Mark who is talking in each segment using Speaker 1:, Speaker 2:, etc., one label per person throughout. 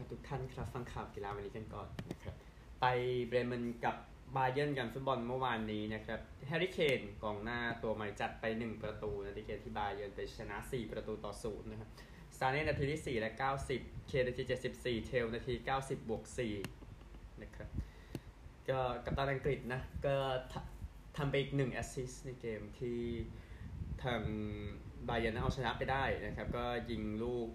Speaker 1: ครับทุกท่านครับฟังข่าวกีฬาวันนี้กันก่อนนะครับไปเบรเมนกับบาเยิร์นกันฟุตบอลเมื่อวานนี้นะครับแฮร์รี่เคนกองหน้าตัวใหม่จัดไป 1 ประตูในเกมที่บาเยิร์นไปชนะ 4 ประตูต่อศูนย์นะครับสตาร์เน่นาทีที่ 4 และ 90 เคนาที 74 เทลนาที 90 บวก 4 นะครับก็กัปตันอังกฤษนะก็ทำไปอีก 1 แอสซิสต์ในเกมที่ทางบาเยิร์นเอาชนะไปได้นะครับ ก็ยิงลูก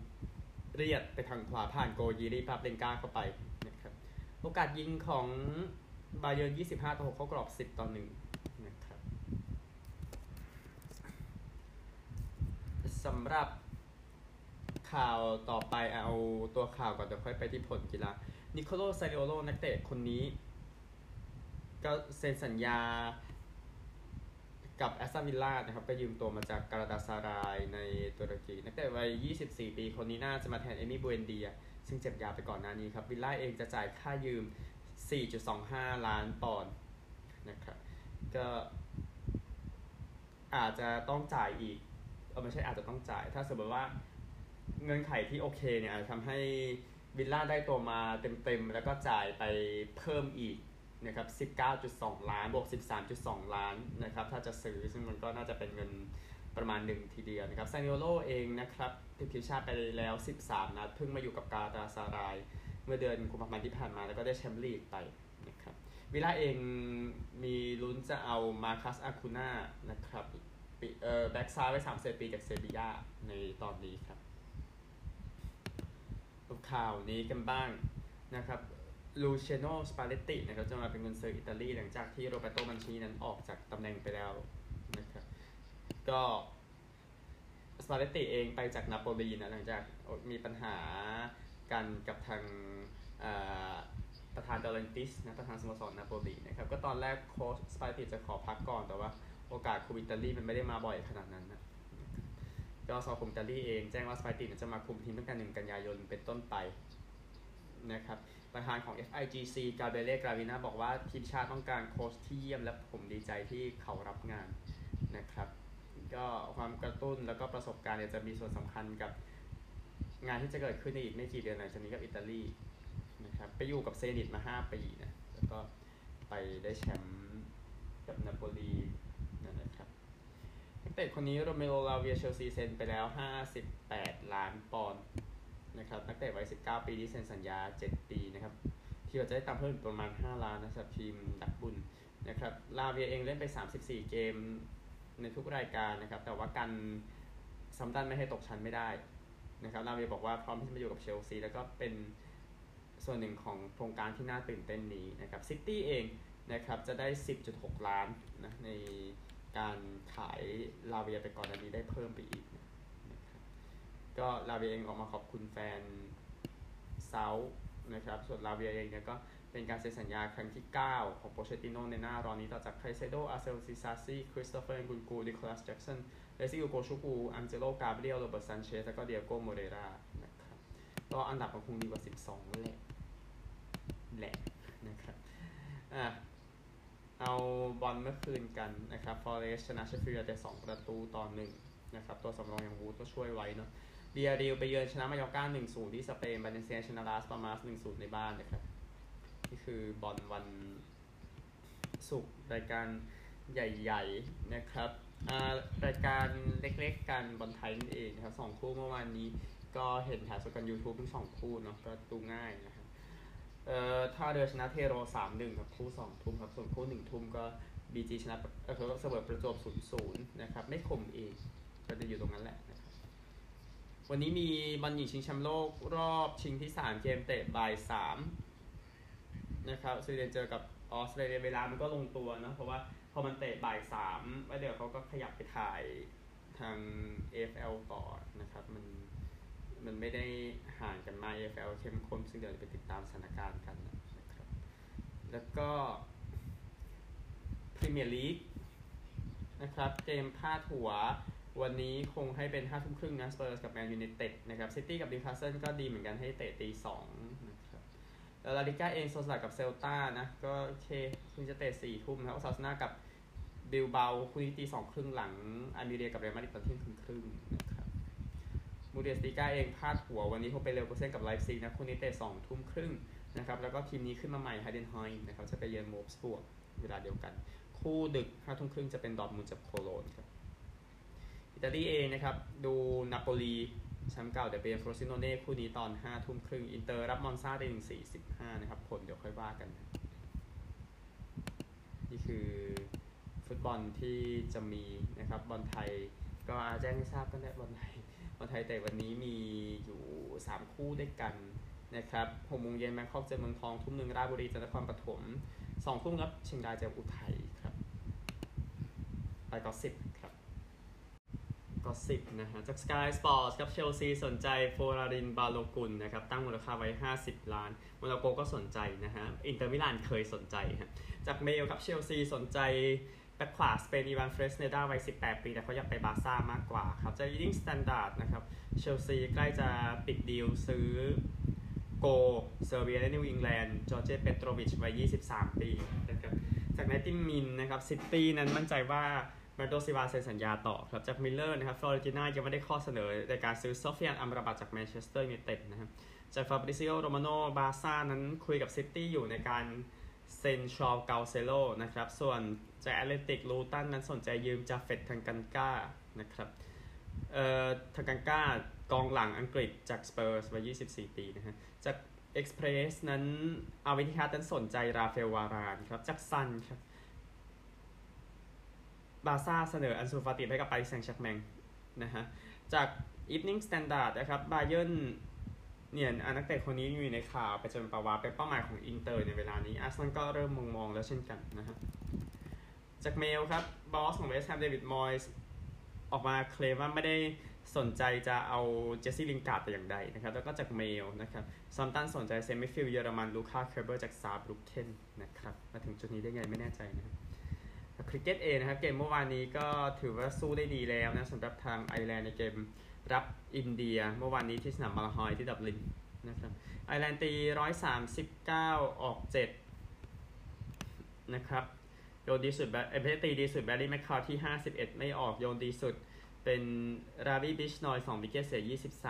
Speaker 1: เรียดไปทางขวาผ่านโกยีรีปาเปนกาเข้าไปนะครับโอกาสยิงของบาเยิร์น25 ต่อ 6 เข้ากรอบ 10 ต่อ1นะครับสำหรับข่าวต่อไปเอาตัวข่าวก่อนเดี๋ยวค่อยไปที่ผลกีฬานิโคโลซาริโอโลนักเตะคนนี้ ก็เซ็นสัญญา กับแอสตันวิลล่านะครับไปยืมตัวมาจากการาตาซารายในตุรกีนักเตะวัย 24 ปีคนนี้น่าจะมาแทนเอมี่บูเอนเดีย ซึ่งเจ็บยาไปก่อนหน้านี้ครับวิลล่าเองจะจ่ายค่ายืม 4.25 ล้านปอนด์นะครับก็อาจจะต้องจ่ายอีกเออไม่ใช่อาจจะต้องจ่าย ถ้าสมมติว่าเงินไขที่โอเคเนี่ยอาจจะทำให้วิลล่าได้ตัวมาเต็มๆ แล้วก็จ่ายไปเพิ่มอีก นะครับ19.2 ล้านบวก 13.2 ล้านนะครับถ้าจะซื้อซึ่งมันก็น่าจะเป็นเงินประมาณหนึ่งทีเดียวนะครับซานิโอโลเองนะครับติดทีมชาติไปแล้ว 13 นัดเพิ่งมาอยู่กับกาลาตาซาราย เมื่อเดือนกุมภาพันธ์ที่ผ่านมาแล้วก็ได้แชมป์ลีกไปนะครับวิล่าเองมีลุ้นจะเอามาร์กอสอคูนญานะครับเอ่อแบ็กซ้ายไว้3เซปีจากเซบียาในตอนนี้ครับข่าวนี้กันบ้างนะครับ ลูเชโนสปาเลตตินะครับจะมาเป็นกุนเซอร์อิตาลี หลังจากที่โรแบร์โตมันชินีนั้นออกจากตำแหน่งไปแล้วนะครับก็สปาเลตติเองไปจากนาโปลีนะหลังจากมีปัญหากันกับทางประธานเดลอเรนติสนะประธานสโมสรนาโปลีนะครับก็ตอนแรกโค้ชสปาเลตติจะขอพักก่อนแต่ว่าโอกาสคุมอิตาลีมันไม่ได้มาบ่อยขนาดนั้นนะก็สมาคมอิตาลีเองแจ้งว่าสปาเลตติจะมาคุมทีมตั้งแต่หนึ่งกันยายนเป็นต้นไปนะครับ ประธานของ FIGC กาเบรียเลกราวินาบอกว่าทีมชาติต้องการโค้ชที่เยี่ยมและผมดีใจที่เขารับงานนะครับ ก็ความกระตุ้นแล้วก็ประสบการณ์จะมีส่วนสำคัญกับงานที่จะเกิดขึ้นในอีกไม่กี่เดือนหลังจากนี้กับอิตาลีนะครับไปอยู่กับเซนิตมา 5 ปีนะแล้วก็ไปได้แชมป์กับนาโปลีนั่นนะครับนักเตะคนนี้โรเมโอลาเวียเชลซีเซ็นไปแล้ว 58 ล้านปอนด์ นะครับนักเตะวัย 19 ปีที่เซ็นสัญญา 7 ปีนะครับที่เราจะได้ตามเพิ่มประมาณ 5 ล้านนะครับทีมนักบุญนะครับลาเวียเองเล่นไป 34 เกมในทุกรายการนะครับ แต่ว่ากันเซาแธมป์ตันไม่ให้ตกชั้นไม่ได้นะครับลาเวียบอกว่าพร้อมที่จะมาอยู่กับเชลซีแล้วก็เป็นส่วนหนึ่งของโครงการที่น่าตื่นเต้นนี้นะครับซิตี้เองนะครับจะได้ 10.6 ล้านนะในการขายลาเวียไปก่อนอันนี้ได้เพิ่มไปอีก ก็ลาเวียเองออกมาขอบคุณแฟนเซานะครับ ส่วนลาเวียเองเนี่ยก็เป็นการเซ็นสัญญาครั้งที่ 9 ของโปเชติโนในหน้าร้อนนี้ต่อจากไคเซโด อักเซลดิซาซี คริสโตเฟอร์เอ็นกุนกู นิโคลัส แจ็กสันเลสลีย์อูโกชุควู อังเจโล กาเบรียล โรเบิร์ต ซันเชส แล้วก็ดิเอโกโมเรรานะครับก็อันดับมันคงดีกว่า 12 แหละ แหละนะครับอะเอาบอลเมื่อคืนกันนะครับ ฟอเรสต์ชนะเชฟฟิลด์แต่2ประตูต่อ1นะครับ ตัวสำรองอย่างวูดก็ช่วยไว้เนาะ บียาร์เรอัลไปเยือนชนะมายอร์ก้า1-0ที่สเปนบาเลนเซียชนะลาสปัลมาส1-0ในบ้านนะครับนี่คือบอลวันศุกร์รายการใหญ่ๆนะครับรายการเล็กๆกันบอลไทยนั่นเองนะครับสองคู่เมื่อวานนี้ก็เห็นถ่ายสดกัน YouTube ทั้งสองคู่เนาะก็ดูง่ายนะครับเอ่อถ้าเดือชนะเทโรสามหนึ่งครับคู่สองทุ่มครับส่วนคู่หนึ่งทุ่มก็บีจีชนะเออเสมอประจวบศูนย์ศูนย์นะครับไม่คมเองก็จะอยู่ตรงนั้นแหละ วันนี้มีบอลหญิงชิงแชมป์โลกรอบชิงที่ 3 เกมเตะบ่าย3นะครับสวีเดนเจอกับออสเตรเลียเวลามันก็ลงตัวนะเพราะว่าพอมันเตะบ่าย3แล้วเดี๋ยวเขาก็ขยับไปถ่ายทาง AFL ต่อนะครับ มันมันไม่ได้ห่างกันมา AFL เข้มข้นซึ่งเดี๋ยวไปติดตามสถานการณ์กันนะครับ แล้วก็พรีเมียร์ลีกนะครับ เกมพาดหัว วันนี้คงให้เป็นห้าทุ่มครึ่งนะสเปอร์สกับแมนยูไนเต็ดนะครับซิตี้กับดิวคาสเซิลก็ดีเหมือนกันให้เตะตีสองนะครับแล้วลาลิก้าเองโซสลากับเซลตานะก็โอเคคุณจะเตะสี่ทุ่มนะครับซาสนากับบิลเบาคุณนี้ตีสองครึ่งหลังอามิเรียกับเรอัลมาดริดตอนเที่ยงครึ่งครึ่งนะครับมูเดสติก้าเองพลาดหัววันนี้เขาไปเร็วเปอร์เซ็นต์กับไลฟ์ซีนะคู่นี้เตะสองทุ่มครึ่งนะครับแล้วก็ทีมนี้ขึ้นมาใหม่ไฮเดนไฮนะครับจะไปเยือนโมฟสปวร์เวลาเดียวกัน คู่ดึกห้าทุ่มครึ่งจะเป็นดอทมุนด์กับโคโลนครับ ตาลีเองนะครับดูนาโปลีแชมป์เก่าเดี๋ยวเป็นฟรซิโนเน่คู่นี้ตอนห้าทุ่มครึ่งอินเตอร์รับมอนซาได้ถึงสี่สิบห้านะครับผลเดี๋ยวค่อยว่ากัน นี่คือฟุตบอลที่จะมีนะครับบอลไทยก็แจ้งให้ทราบกันได้บอลไทยบอลไทยแต่วันนี้มีอยู่ 3 คู่ด้วยกันนะครับหกโมงเย็นแบงคอกเจอเมืองทองทุ่มหนึ่งราชบุรีเจอนครปฐมสองทุ่มครับเชียงรายเจออุทัยครับไปก็สิบ ครับก็สิบนะฮะ จาก Sky Sports ครับเชลซีสนใจโฟรารินบาโลกุลนะครับ ตั้งมูลค่าไว้ 50 ล้านโมนาโกก็สนใจนะฮะ อินเตอร์มิลานเคยสนใจฮะ จากเมลครับเชลซีสนใจแบ็คขวาสเปนอีวานเฟรสเนดาวัย 18 ปี แต่เขาอยากไปบาร์ซ่ามากกว่าครับ จาก Evening Standard นะครับ เชลซีใกล้จะปิดดีลซื้อโกลเซอร์เบียและนิวอิงแลนด์จอร์เจเปโตรวิชวัย 23 ปีนะครับ จาก90min นะครับซิตี้นั้นมั่นใจว่า แบร์นาร์โดซิลวาเซ็นสัญญาต่อครับจากมิร์เรอร์นะครับฟลอเรนติน่ายังไม่ได้ข้อเสนอในการซื้อโซเฟียนอัมราบัตจากแมนเชสเตอร์ยูไนเต็ดนะครับจากฟาบริซิโอโรมาโนบาซ่านั้นคุยกับซิตี้อยู่ในการเซ็นชูเอากันเซโลนะครับส่วนจากแอตเลติกลูตันนั้นสนใจยืมจาเฟตทังกันก้านะครับเอ่อทังกันก้ากองหลังอังกฤษจากสเปอร์สวัย24 ปีนะฮะจากเอ็กซ์เพรสนั้นอัลอิตติฮัดนั้นสนใจราเฟลวารานครับจากซันครับ บาซ่าเสนออันซูฟาติให้กับปารีสแซงต์แชร์กแมงนะฮะจาก Evening Standard นะครับบาเยิร์นเนี่ยนักเตะคนนี้อยู่ในข่าวเบนจามินปาวาร์เป็นเป้าหมายของอินเตอร์ในเวลานี้อาร์เซนอลก็เริ่มมองมองแล้วเช่นกันนะฮะจากเมลครับบอสของเวสต์แฮมเดวิดมอยส์ออกมาเคลมว่าไม่ได้สนใจจะเอาเจสซี่ลิงการ์ดแต่อย่างใดนะครับ แล้วก็จากเมลนะครับเซาแธมป์ตันสนใจเซ็นมิดฟิลด์เยอรมันลูคาเคเบิร์จากซาร์บรุคเค่นนะครับ มาถึงจุดนี้ได้ไงไม่แน่ใจนะครับ คริกเก็ตเองนะครับเกมเมื่อวานนี้ก็ถือว่าสู้ได้ดีแล้วนะสำหรับทางไอร์แลนด์ในเกมรับอินเดีย เมื่อวานนี้ที่สนามมาลาฮอยที่ดับลินนะครับไอร์แลนด์ตี 139 ออก 7 นะครับ โยนดีสุดแบบเอ้ยตีดีสุดแบร์รี่แมคคาร์ที่ 51 ไม่ออกโยนดีสุดเป็นราวีบิชนอย2 wicket เสีย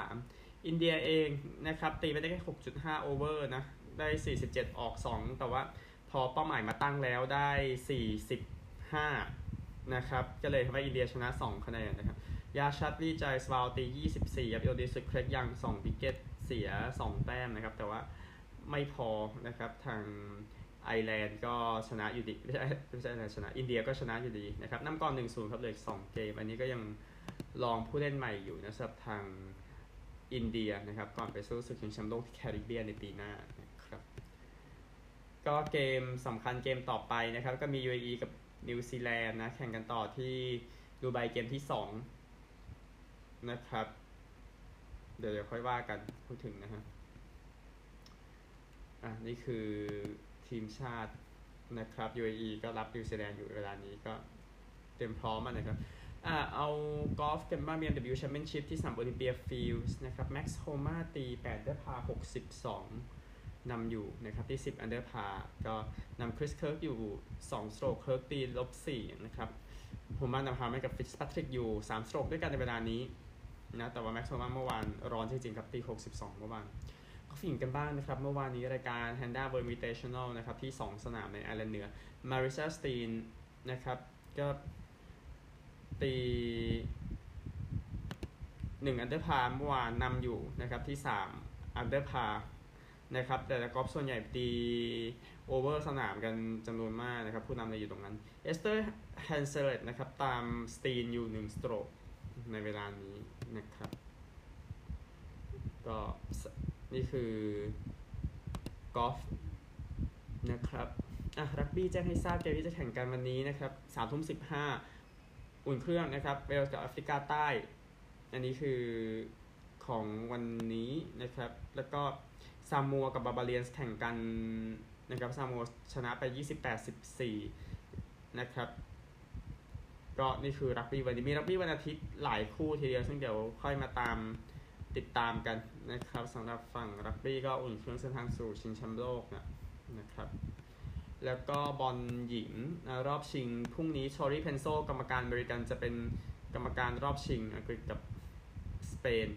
Speaker 1: 23 อินเดียเองนะครับ ตีไปได้แค่ 6.5 over นะ ได้ 47 ออก 2 แต่ว่าพอเป้าหมายมาตั้งแล้วได้ 40 5 นะครับ ก็เลยทำให้อินเดียชนะ 2 คะแนนนะครับ ยาชัดวีใจสวาลตี 24ครับโอดีสุดเครกยัง 2 วิกเก็ตเสีย 2 แต้มนะครับ แต่ว่าไม่พอนะครับทางไอร์แลนด์ก็ชนะอยู่ดีไม่ใช่ไม่ใช่ชนะ อินเดียก็ชนะอยู่ดีนะครับนำก่อน 1-0 ครับเหลย2เกม อันนี้ก็ยังลองผู้เล่นใหม่อยู่นะสำหรับทางอินเดียนะครับ ก่อนไปสู้ศึกชิงแชมป์โลกที่แคริบเบียนในปีหน้านะครับ ก็เกมสำคัญเกมต่อไปนะครับ ก็มี UAE กับ นิวซีแลนด์นะ แข่งกันต่อที่ดูไบเกมที่2นะครับ เดี๋ยวค่อยว่ากันพูดถึงนะฮะอะนี่คือทีมชาตินะครับ UAE ก็รับนิวซีแลนด์อยู่เวลานี้ก็เตรียมพร้อมมานะครับอะเอากอล์ฟกันบ้าง BMW Championship ที่สนามโอลิมเปียฟิลส์นะครับแม็กซ์โฮมาตี8ด้พา 62 นำอยู่นะครับที่ 10 อันเดอร์พาร์ก็นำคริสเคิร์กอยู่ 2 สโตรกเคิร์กตีลบ4นะครับโฮมานำพาให้กับฟิตซ์แพทริกอยู่ 3 สโตรกด้วยกันในเวลานี้นะแต่ว่าแม็กซ์โฮมาเมื่อวานร้อนจริงๆครับตี 62 เมื่อวานก็ฝั่งหญิงกันบ้างนะครับ เมื่อวานนี้รายการ Handa World Invitational นะครับที่ 2 สนามในไอร์แลนด์เหนือมาริซาสตีนนะครับก็ตีหนึ่งอันเดอร์พาร์เมื่อวานนำอยู่นะครับที่สามอันเดอร์พาร์ นะครับ แต่ละกอล์ฟส่วนใหญ่ตี over สนามกันจำนวนมากนะครับ ผู้นำเลยอยู่ตรงนั้น เอสเธอร์แฮนเซไลต์นะครับ ตามสตีนอยู่หนึ่งสโตรกในเวลานี้นะครับ ก็นี่คือกอล์ฟนะครับอะรักบี้แจ้งให้ทราบเกมที่จะแข่งกันวันนี้นะครับสามทุ่มสิบห้าอุ่นเครื่องนะครับ เวลส์กับแอฟริกาใต้ อันนี้คือของวันนี้นะครับ แล้วก็ ซามัวกับบาบาเลียนแข่งกันนะครับซามัวชนะไป 28-14 นะครับ ก็นี่คือรักบี้วันนี้มีรักบี้วันอาทิตย์หลายคู่ทีเดียว ซึ่งเดี๋ยวค่อยมาตามติดตามกันนะครับสำหรับฝั่งรักบี้ก็อุ่นเครื่องเส้นทางสู่ชิงแชมป์โลกนะนะครับ แล้วก็บอลหญิงรอบชิงพรุ่งนี้ทอรี่เพนโซกรรมการอเมริกันจะเป็นกรรมการรอบชิงอังกฤษกับสเปน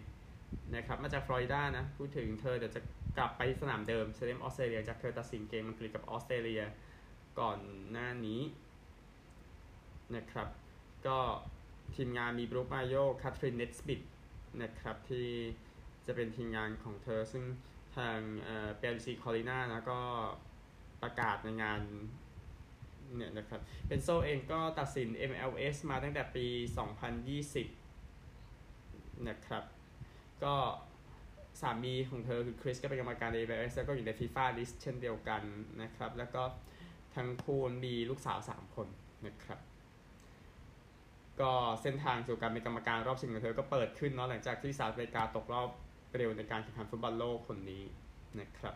Speaker 1: นะครับมาจากฟลอริดานะ พูดถึงเธอเดี๋ยวจะกลับไปสนามเดิมสเตเดียมออสเตรเลียจากเธอตัดสินเกมอังกฤษกับออสเตรเลียก่อนหน้านี้นะครับ ก็ทีมงานมีบรูคมาโยแคทรินเนสบิตต์นะครับที่จะเป็นทีมงานของเธอ ซึ่งทางปิแอร์ลุยจิคอลลิน่านะก็ประกาศในงานเนี่ยนะครับเพนโซเองก็ตัดสิน MLS มาตั้งแต่ปี 2020 นะครับ ก็สามีของเธอคือคริสก็เป็นกรรมการ MLS แล้วก็อยู่ใน FIFA list เช่นเดียวกันนะครับ แล้วก็ทั้งคู่มีลูกสาว 3 คนนะครับ ก็เส้นทางสู่การเป็นกรรมการรอบชิงของเธอก็เปิดขึ้นเนาะหลังจากที่สหรัฐอเมริกาตกรอบเร็วในการแข่งขันฟุตบอลโลกหนนี้นะครับ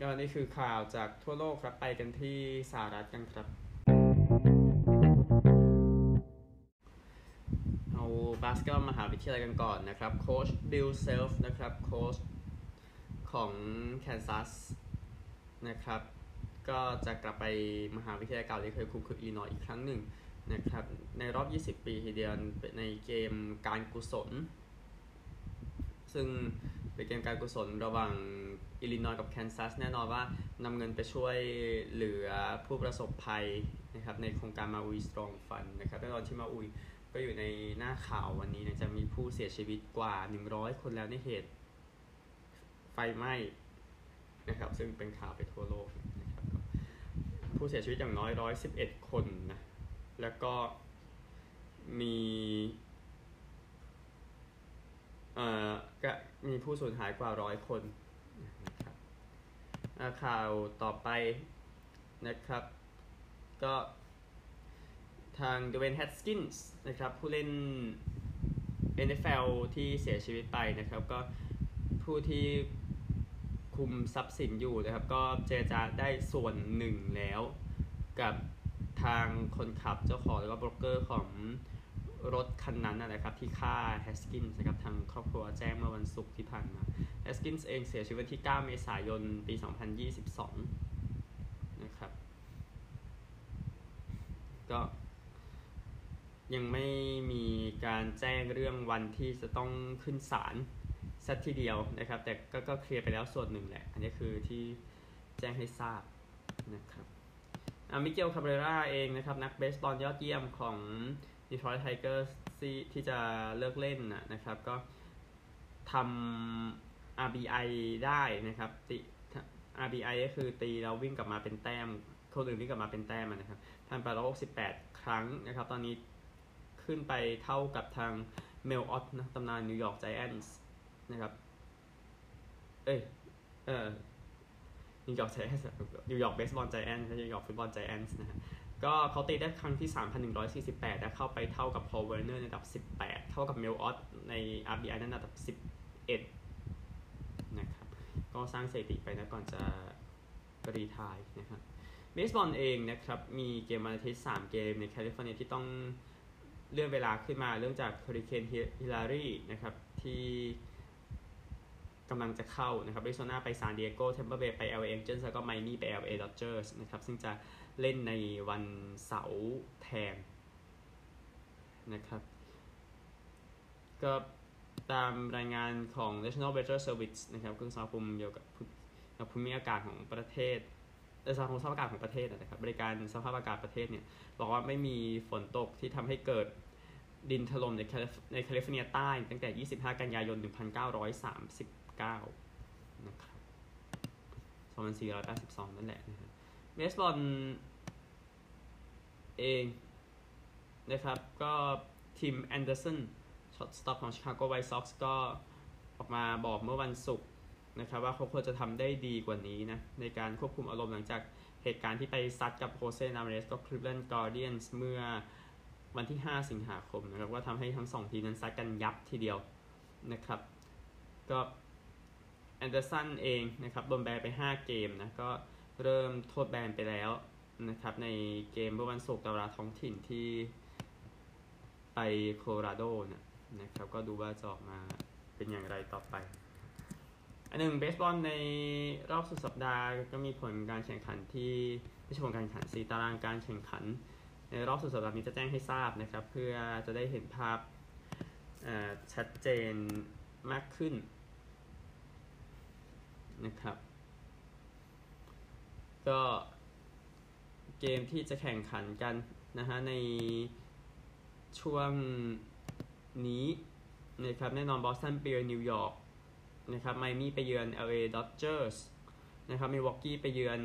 Speaker 1: ก็นี่คือข่าวจากทั่วโลกครับไปกันที่สหรัฐกันครับ บาสเกตบอลมหาวิทยาลัยกันก่อนนะครับโค้ชบิลเซลฟ์นะครับโค้ชของแคนซัสนะครับก็จะกลับไปมหาวิทยาลัยเก่าที่เคยคุมคืออีนอยอีกครั้งหนึ่งนะครับในรอบ 20 ปีทีเดียวในเกมการกุศล ซึ่งเป็นเกมการกุศลระหว่างอิลลินอยกับแคนซัสแน่นอนว่านำเงินไปช่วยเหลือผู้ประสบภัยนะครับในโครงการมาอุยสตรองฟันนะครับแน่นอนที่มาอุย ก็อยู่ในหน้าข่าววันนี้นะจะมีผู้เสียชีวิตกว่า 100 คนแล้วในเหตุ ไฟไหม้นะครับ ซึ่งเป็นข่าวไปทั่วโลกนะครับ ผู้เสียชีวิตอย่างน้อย 111 คนนะ แล้วก็มีเอ่อก็มีผู้สูญหายกว่าร้อยคนนะครับข่าวต่อไปนะครับ ก็ ทางดเวย์นแฮสกินส์นะครับผู้เล่น NFL ที่เสียชีวิตไปนะครับ ก็ผู้ที่คุมทรัพย์สินอยู่นะครับ ก็เจรจาได้ส่วนหนึ่งแล้วกับทางคนขับเจ้าของแล้วก็โบรกเกอร์ของรถคันนั้นนะครับ ที่ฆ่าแฮสกินส์นะครับทางครอบครัวแจ้งเมื่อวันศุกร์ที่ผ่านมาแฮสกินส์เองเสียชีวิตที่ 9 เมษายน ปี 2022 นะครับ ก็ ยังไม่มีการแจ้งเรื่องวันที่จะต้องขึ้นศาลสักทีเดียวนะครับ แต่ก็ก็เคลียร์ไปแล้วส่วนหนึ่งแหละ อันนี้คือที่แจ้งให้ทราบนะครับอามิเกลคาเบรราเองนะครับ นักเบสบอลยอดเยี่ยมของ Detroit Tigers ที่ที่จะเลิกเล่นนะครับ ก็ทำ RBI ได้นะครับติ RBI ก็คือตีแล้ววิ่งกลับมาเป็นแต้มคนอื่นวิ่งกลับมาเป็นแต้มนะครับทำไปร้อยหกสิบแปดครั้งนะครับ ตอนนี้ ขึ้นไปเท่ากับทางเมลออตนะตำนานนิวยอร์กไจแอนส์นะครับ เอ้ยเออนิวยอร์กไจแอนส์นิวยอร์กเบสบอลไจแอนส์นิวยอร์กฟุตบอลไจแอนส์นะฮะก็เขาตีได้ครั้งที่ 3,148 และเข้าไปเท่ากับพอลเวอร์เนอร์ในอันดับ 18 เท่ากับเมลออตใน RBI ในอันดับ 11 นะครับ ก็สร้างสถิติไปนะก่อนจะ retire นะครับเบสบอลเองนะครับ มีเกมวันอาทิตย์3เกมในแคลิฟอร์เนียที่ต้อง เลื่อนเวลาขึ้นมาเนื่องจากเฮอริเคนฮิลารีนะครับที่กำลังจะเข้านะครับแอริโซนาไปซานดิเอโกเทมเปอร์เบย์ไป LA Angels แล้วก็ไมอามี่ไป LA Dodgers นะครับซึ่งจะเล่นในวันเสาร์แทนนะครับก็ตามรายงานของ National Weather Service นะครับเครื่องสมาคมเกี่ยวกับกับภูมิอากาศของประเทศสมาคมสภาพอากาศของประเทศนะครับบริการสภาพอากาศประเทศเนี่ยบอกว่าไม่มีฝนตกที่ทำให้เกิด ดินถล่มในในแคลิฟอร์เนียใต้ตั้งแต่ 25 กันยายน 1939 นะครับ 2482 นั่นแหละนะครับเบสบอลเองนะครับ ก็ทิมแอนเดอร์สัน shortstop ของชิคาโกไวท์ซ็อกซ์ก็ออกมาบอกเมื่อวันศุกร์นะครับว่าเขาควรจะทำได้ดีกว่านี้นะ ในการควบคุมอารมณ์หลังจากเหตุการณ์ที่ไปซัดกับโฮเซรามิเรซก็คลิฟแลนด์การ์เดียนส์เมื่อ วันที่ 5 สิงหาคมนะครับว่าทำให้ทั้งสองทีมนั้นซัดกันยับทีเดียวนะครับ ก็แอนเดอร์สันเองนะครับโดนแบนไป 5 เกมนะก็เริ่มโทษแบนไปแล้วนะครับในเกมเมื่อวันศุกร์ตาราท้องถิ่นที่ไปโคโลราโดนะนะครับก็ดูว่าจะออกมาเป็นอย่างไรต่อไปอันหนึ่งเบสบอลในรอบสุดสัปดาห์ก็มีผลการแข่งขันที่ไม่ใช่ผลการแข่งขันสีตารางการแข่งขัน ในรอบสุดสัปดาห์นี้จะแจ้งให้ทราบนะครับ เพื่อจะได้เห็นภาพชัดเจนมากขึ้นนะครับ ก็เกมที่จะแข่งขันกันนะฮะในช่วงนี้นะครับแน่นอนบอสตันไปเยือนนิวยอร์กนะครับไมอามี่ไปเยือน LA Dodgers นะครับมิลวอกกี้ไปเยือน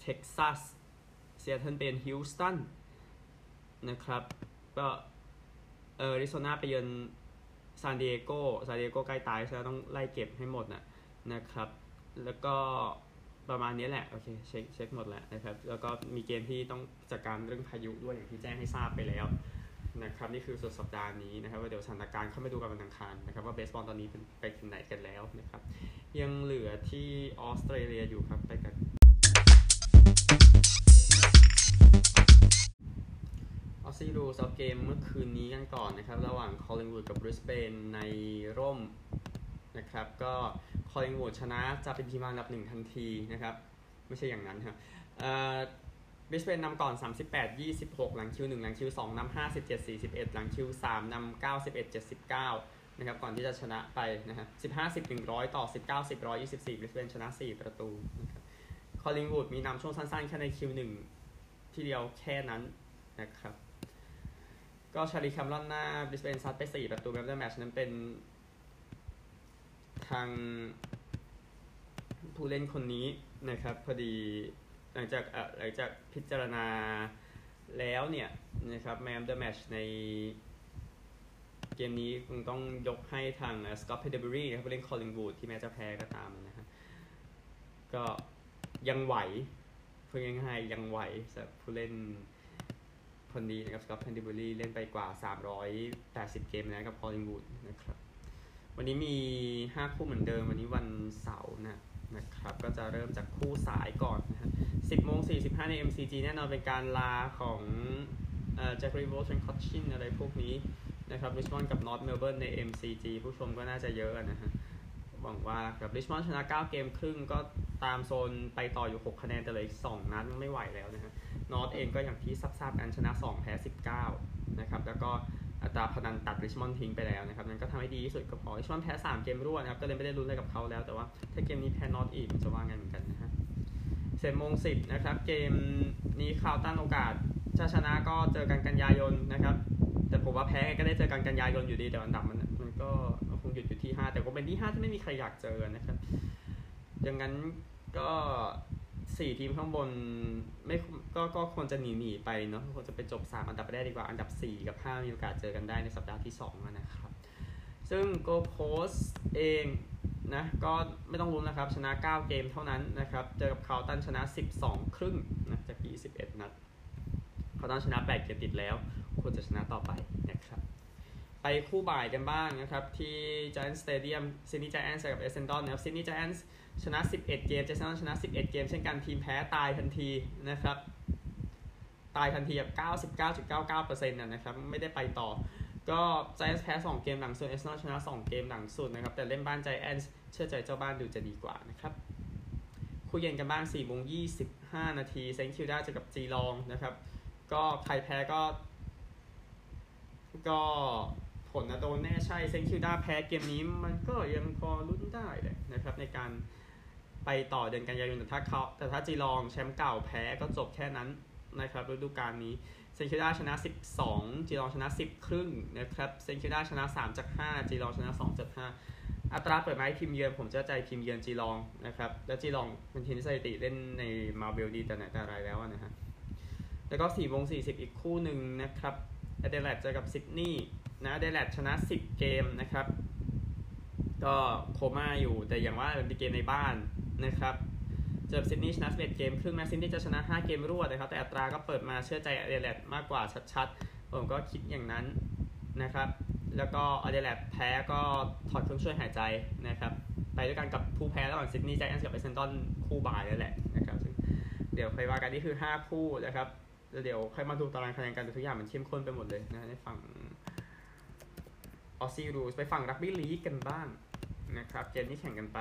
Speaker 1: เท็กซัส เซียเทิลเยือนฮิวสตันนะครับก็เออริโซนาไปเยือนซานดิเอโกซานดิเอโกใกล้ตายแล้วต้องไล่เก็บให้หมดนะนะครับ แล้วก็ประมาณนี้แหละ โอเคเช็คเช็คหมดแล้วนะครับ แล้วก็มีเกมที่ต้องจัดการเรื่องพายุด้วยอย่างที่แจ้งให้ทราบไปแล้วนะครับนี่คือสุดสัปดาห์นี้นะครับว่าเดี๋ยวสถานการณ์เข้ามาดูกันวันอังคารนะครับว่าเบสบอลตอนนี้เป็นไปถึงไหนกันแล้วนะครับยังเหลือที่ออสเตรเลียอยู่ครับไปกัน Aussie Rules เกมเมื่อคืนนี้กันก่อนนะครับ ระหว่างคอลลิงวูดกับบริสเบนในร่มนะครับ ก็คอลลิงวูดชนะจะเป็นทีมอันดับหนึ่งทันทีนะครับ ไม่ใช่อย่างนั้นครับบริสเบนนำก่อน 38 26 หลัง Q1 หลัง Q2 นำ57 41 หลัง Q3 นำ91 79 นะครับ ก่อนที่จะชนะไปนะฮะ15 10 100 ต่อ 19 10 124บริสเบนชนะ 4 ประตูนะครับคอลลิงวูดมีนำช่วงสั้นๆ แค่ใน Q1 ทีเดียวแค่นั้นนะครับ ก็ชาร์ลีแคเมรอนหน้าบริสเบนซัดไป4ประตูแมนออฟเดอะแมตช์นั้นเป็น ทางผู้เล่นคนนี้นะครับ พอดีหลังจากหลังจากพิจารณาแล้วเนี่ยนะครับ man of the match ในเกมนี้คงต้องยกให้ทางสกอตเพนเดิลบิวรีนะครับผู้เล่นคอลลิงวูดที่แม้จะแพ้ก็ตามนะฮะก็ยังไหวพูดง่ายๆยังไหวสำหรับผู้เล่น คนนี้นะครับสกอตเพนเดิลบิวรีเล่นไปกว่า 380 เกมแล้วกับคอลลิงวูดนะครับ วันนี้มี 5 คู่เหมือนเดิม วันนี้วันเสาร์นะนะครับ ก็จะเริ่มจากคู่สายก่อนนะฮะ10โมง45 ใน MCG แน่นอนเป็นการลาของเอ่อแจ็ครีโวลด์เทรนต์คอตชินอะไรพวกนี้นะครับริชมอนด์กับนอร์ทเมลเบิร์นใน MCG ผู้ชมก็น่าจะเยอะนะฮะหวังว่าครับริชมอนด์ชนะ 9 เกมครึ่งก็ตามโซนไปต่ออยู่ 6 คะแนนแต่เลยอีก 2 นัดไม่ไหวแล้วนะฮะ นอตเองก็อย่างที่ทราบกันชนะ 2 แพ้ 19 นะครับ แล้วก็อัตราพนันตัดริชมอนด์ทิ้งไปแล้วนะครับ นั่นก็ทำให้ดีที่สุดก็พอริชมอนด์แพ้ 3 เกมรวดนะครับ ก็เลยไม่ได้ลุ้นอะไรกับเขาแล้ว แต่ว่าถ้าเกมนี้แพ้นอตอีกจะว่าไงเหมือนกันนะฮะเซนโมงสิบนะครับ เกมนี้ข่าวตันโอกาสถ้าชนะก็เจอกันกันยายนนะครับ แต่ผมว่าแพ้ก็ได้เจอกันกันยายนอยู่ดี แต่อันดับมันมันก็คงหยุดอยู่ที่ 5 แต่ก็เป็นที่ 5 ที่ไม่มีใครอยากเจอนะครับดังนั้นก็ สี่ทีมข้างบนไม่ก็ก็ควรจะหนีหนีไปเนาะควรจะไปจบ 3 อันดับแรกดีกว่าอันดับ 4 กับ 5 มีโอกาสเจอกันได้ในสัปดาห์ที่ 2 นะครับ ซึ่งโกโพสเองนะก็ไม่ต้องลุ้นนะครับ ชนะ 9 เกมเท่านั้นนะครับ เจอกับคาวตันชนะ 12 ครึ่งนะจาก 21 นัดคาวตันชนะ 8 เกมติดแล้ว ควรจะชนะต่อไปนะครับ ไปคู่บ่ายกันบ้างนะครับที่ Giant Stadium ซินนี่ Giants กับ Essendon นะครับซินนี่ Giants ชนะ 11 เกม Essendon ชนะ 11 เกม เช่นกันทีมแพ้ตายทันทีนะครับ ตายทันทีแบบ99.99%นะครับไม่ได้ไปต่อ ก็ Giants แพ้ 2 เกมหลังสุด Arsenal ชนะ 2 เกมหลังสุดนะครับแต่เล่นบ้าน Giants เชื่อใจเจ้าบ้านดูจะดีกว่านะครับคู่เย็นกันบ้าง4โมง25 นาทีเซนต์คิลด้าเจอกับจีลองนะครับ ก็ใครแพ้ก็ ก็ ผลนะโดนแน่ใช่เซนต์คิลด้าแพ้เกมนี้มันก็ยังพอลุ้นได้เลยนะครับในการไปต่อเดือนกันยายนแต่ถ้าเขาแต่ถ้าจีลองแชมป์เก่าแพ้ก็จบแค่นั้นนะครับฤดูกาลนี้เซนต์คิลด้าชนะ 12 จีลองชนะ 10 ครึ่งนะครับเซนต์คิลด้าชนะ 3 จาก 5 จีลองชนะ 2 จาก 5 อัตราเปิดไม้ทีมเยือนผมเชื่อใจทีมเยือนจีลองนะครับแล้วจีลองเป็นทีมที่สถิติเล่นในมาร์เวลดีแต่ไหนแต่ไรแล้วนะฮะแล้วก็4โมง40 อีกคู่หนึ่งนะครับแอเดเลดเจอกับซิดนีย์ อเดเลดชนะ 10 เกมนะครับ ก็โคม่าอยู่แต่อย่างว่าเป็นเกมในบ้านนะครับเจอซิดนีย์ชนะ11เกมครึ่งแม้ซิดนีย์จะชนะ 5 เกมรวดนะครับ แต่อัตราก็เปิดมาเชื่อใจอเดเลดมากกว่าชัดๆ ผมก็คิดอย่างนั้นนะครับ แล้วก็อเดเลดแพ้ก็ถอดเครื่องช่วยหายใจนะครับไปด้วยกันกับผู้แพ้ระหว่างซิดนีย์ไจแอนท์กับเอสเซนดอนคู่บ่ายนั่นแหละนะครับเดี๋ยวใครว่ากันนี่คือ 5 คู่นะครับแล้วเดี๋ยวค่อยมาดูตารางคะแนนกันทุกอย่างมันเข้มข้นไปหมดเลยนะในฝั่ง Aussie Rules ไปฝั่งรักบี้ลีกกันบ้างนะครับเกมที่แข่งกันไป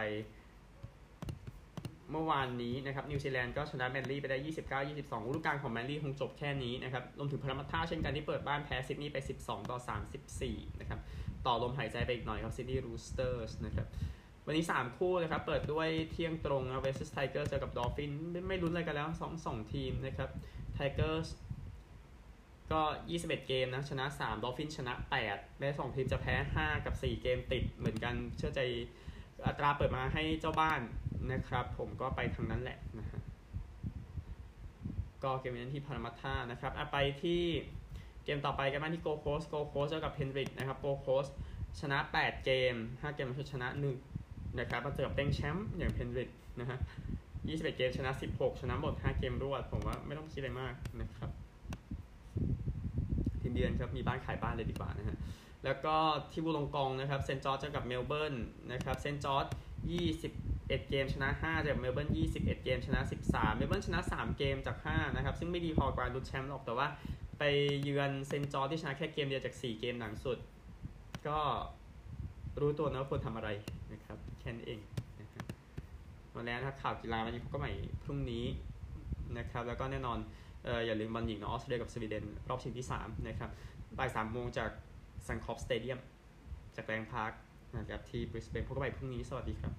Speaker 1: เมื่อวานนี้นะครับนิวซีแลนด์ก็ชนะแมนลี่ไปได้ 29-22ฤดูกาลของแมนลี่คงจบแค่นี้นะครับรวมถึงพารามัตต้าเช่นกันที่เปิดบ้านแพ้ซิดนีย์ไป 12 ต่อ 34 นะครับ ต่อลมหายใจไปอีกหน่อยครับซิดนีย์รูสเตอร์สนะครับวันนี้ 3 คู่นะครับ เปิดด้วยเที่ยงตรงนะเวสต์ไทเกอร์สเจอกับดอฟฟินไม่ลุ้นอะไรกันแล้ว2 2ทีมนะครับไทเกอร์ ก็ 21 เกมนะ ชนะ3ดอฟฟินชนะ 8 แม้ 2 ทีมจะแพ้ 5 กับ 4 เกมติดเหมือนกันเชื่อใจอัตราเปิดมาให้เจ้าบ้านนะครับ ผมก็ไปทางนั้นแหละนะฮะก็เกมนี้ที่พารามัตต้านะครับไปที่เกมต่อไปกันบ้างที่โกลด์โคสต์โกลด์โคสต์เจอกับเพนริธนะครับโกลด์โคสต์ชนะ 8 เกม 5 เกมชนะ1นะครับมาเจอกับเต็งแชมป์อย่างเพนริธนะฮะ21 เกมชนะ 16 ชนะหมด 5 เกมรวด ผมว่าไม่ต้องคิดอะไรมากนะครับ ทีมเยือนครับ มีบ้านขายบ้านเลยดีกว่านะฮะ แล้วก็ที่วูลลองกองนะครับ เซนต์จอร์จเจอกับเมลเบิร์นนะครับ เซนต์จอร์จ21 เกมชนะ5จากเมลเบิร์น21 เกมชนะ 13 เมลเบิร์นชนะ 3 เกมจาก 5 นะครับ ซึ่งไม่ดีพอกว่าลุ้นแชมป์หรอกแต่ว่าไปเยือนเซนต์จอร์จที่ชนะแค่เกมเดียวจาก 4 เกมหลังสุด ก็รู้ตัวนะว่าควรทำอะไรนะครับแค่นั้นเองนะครับมาแล้วนะครับข่าวกีฬาวันนี้พบกันใหม่พรุ่งนี้นะครับ แล้วก็แน่นอน เอออย่าลืมบอลหญิงเนาะออสเตรเลียกับสวีเดนรอบชิงที่ 3 นะครับบ่ายสามโมงจากซันคอร์ปสเตเดียมจากแลงพาร์คนะครับที่บริสเบนพบกันใหม่พรุ่งนี้สวัสดีครับ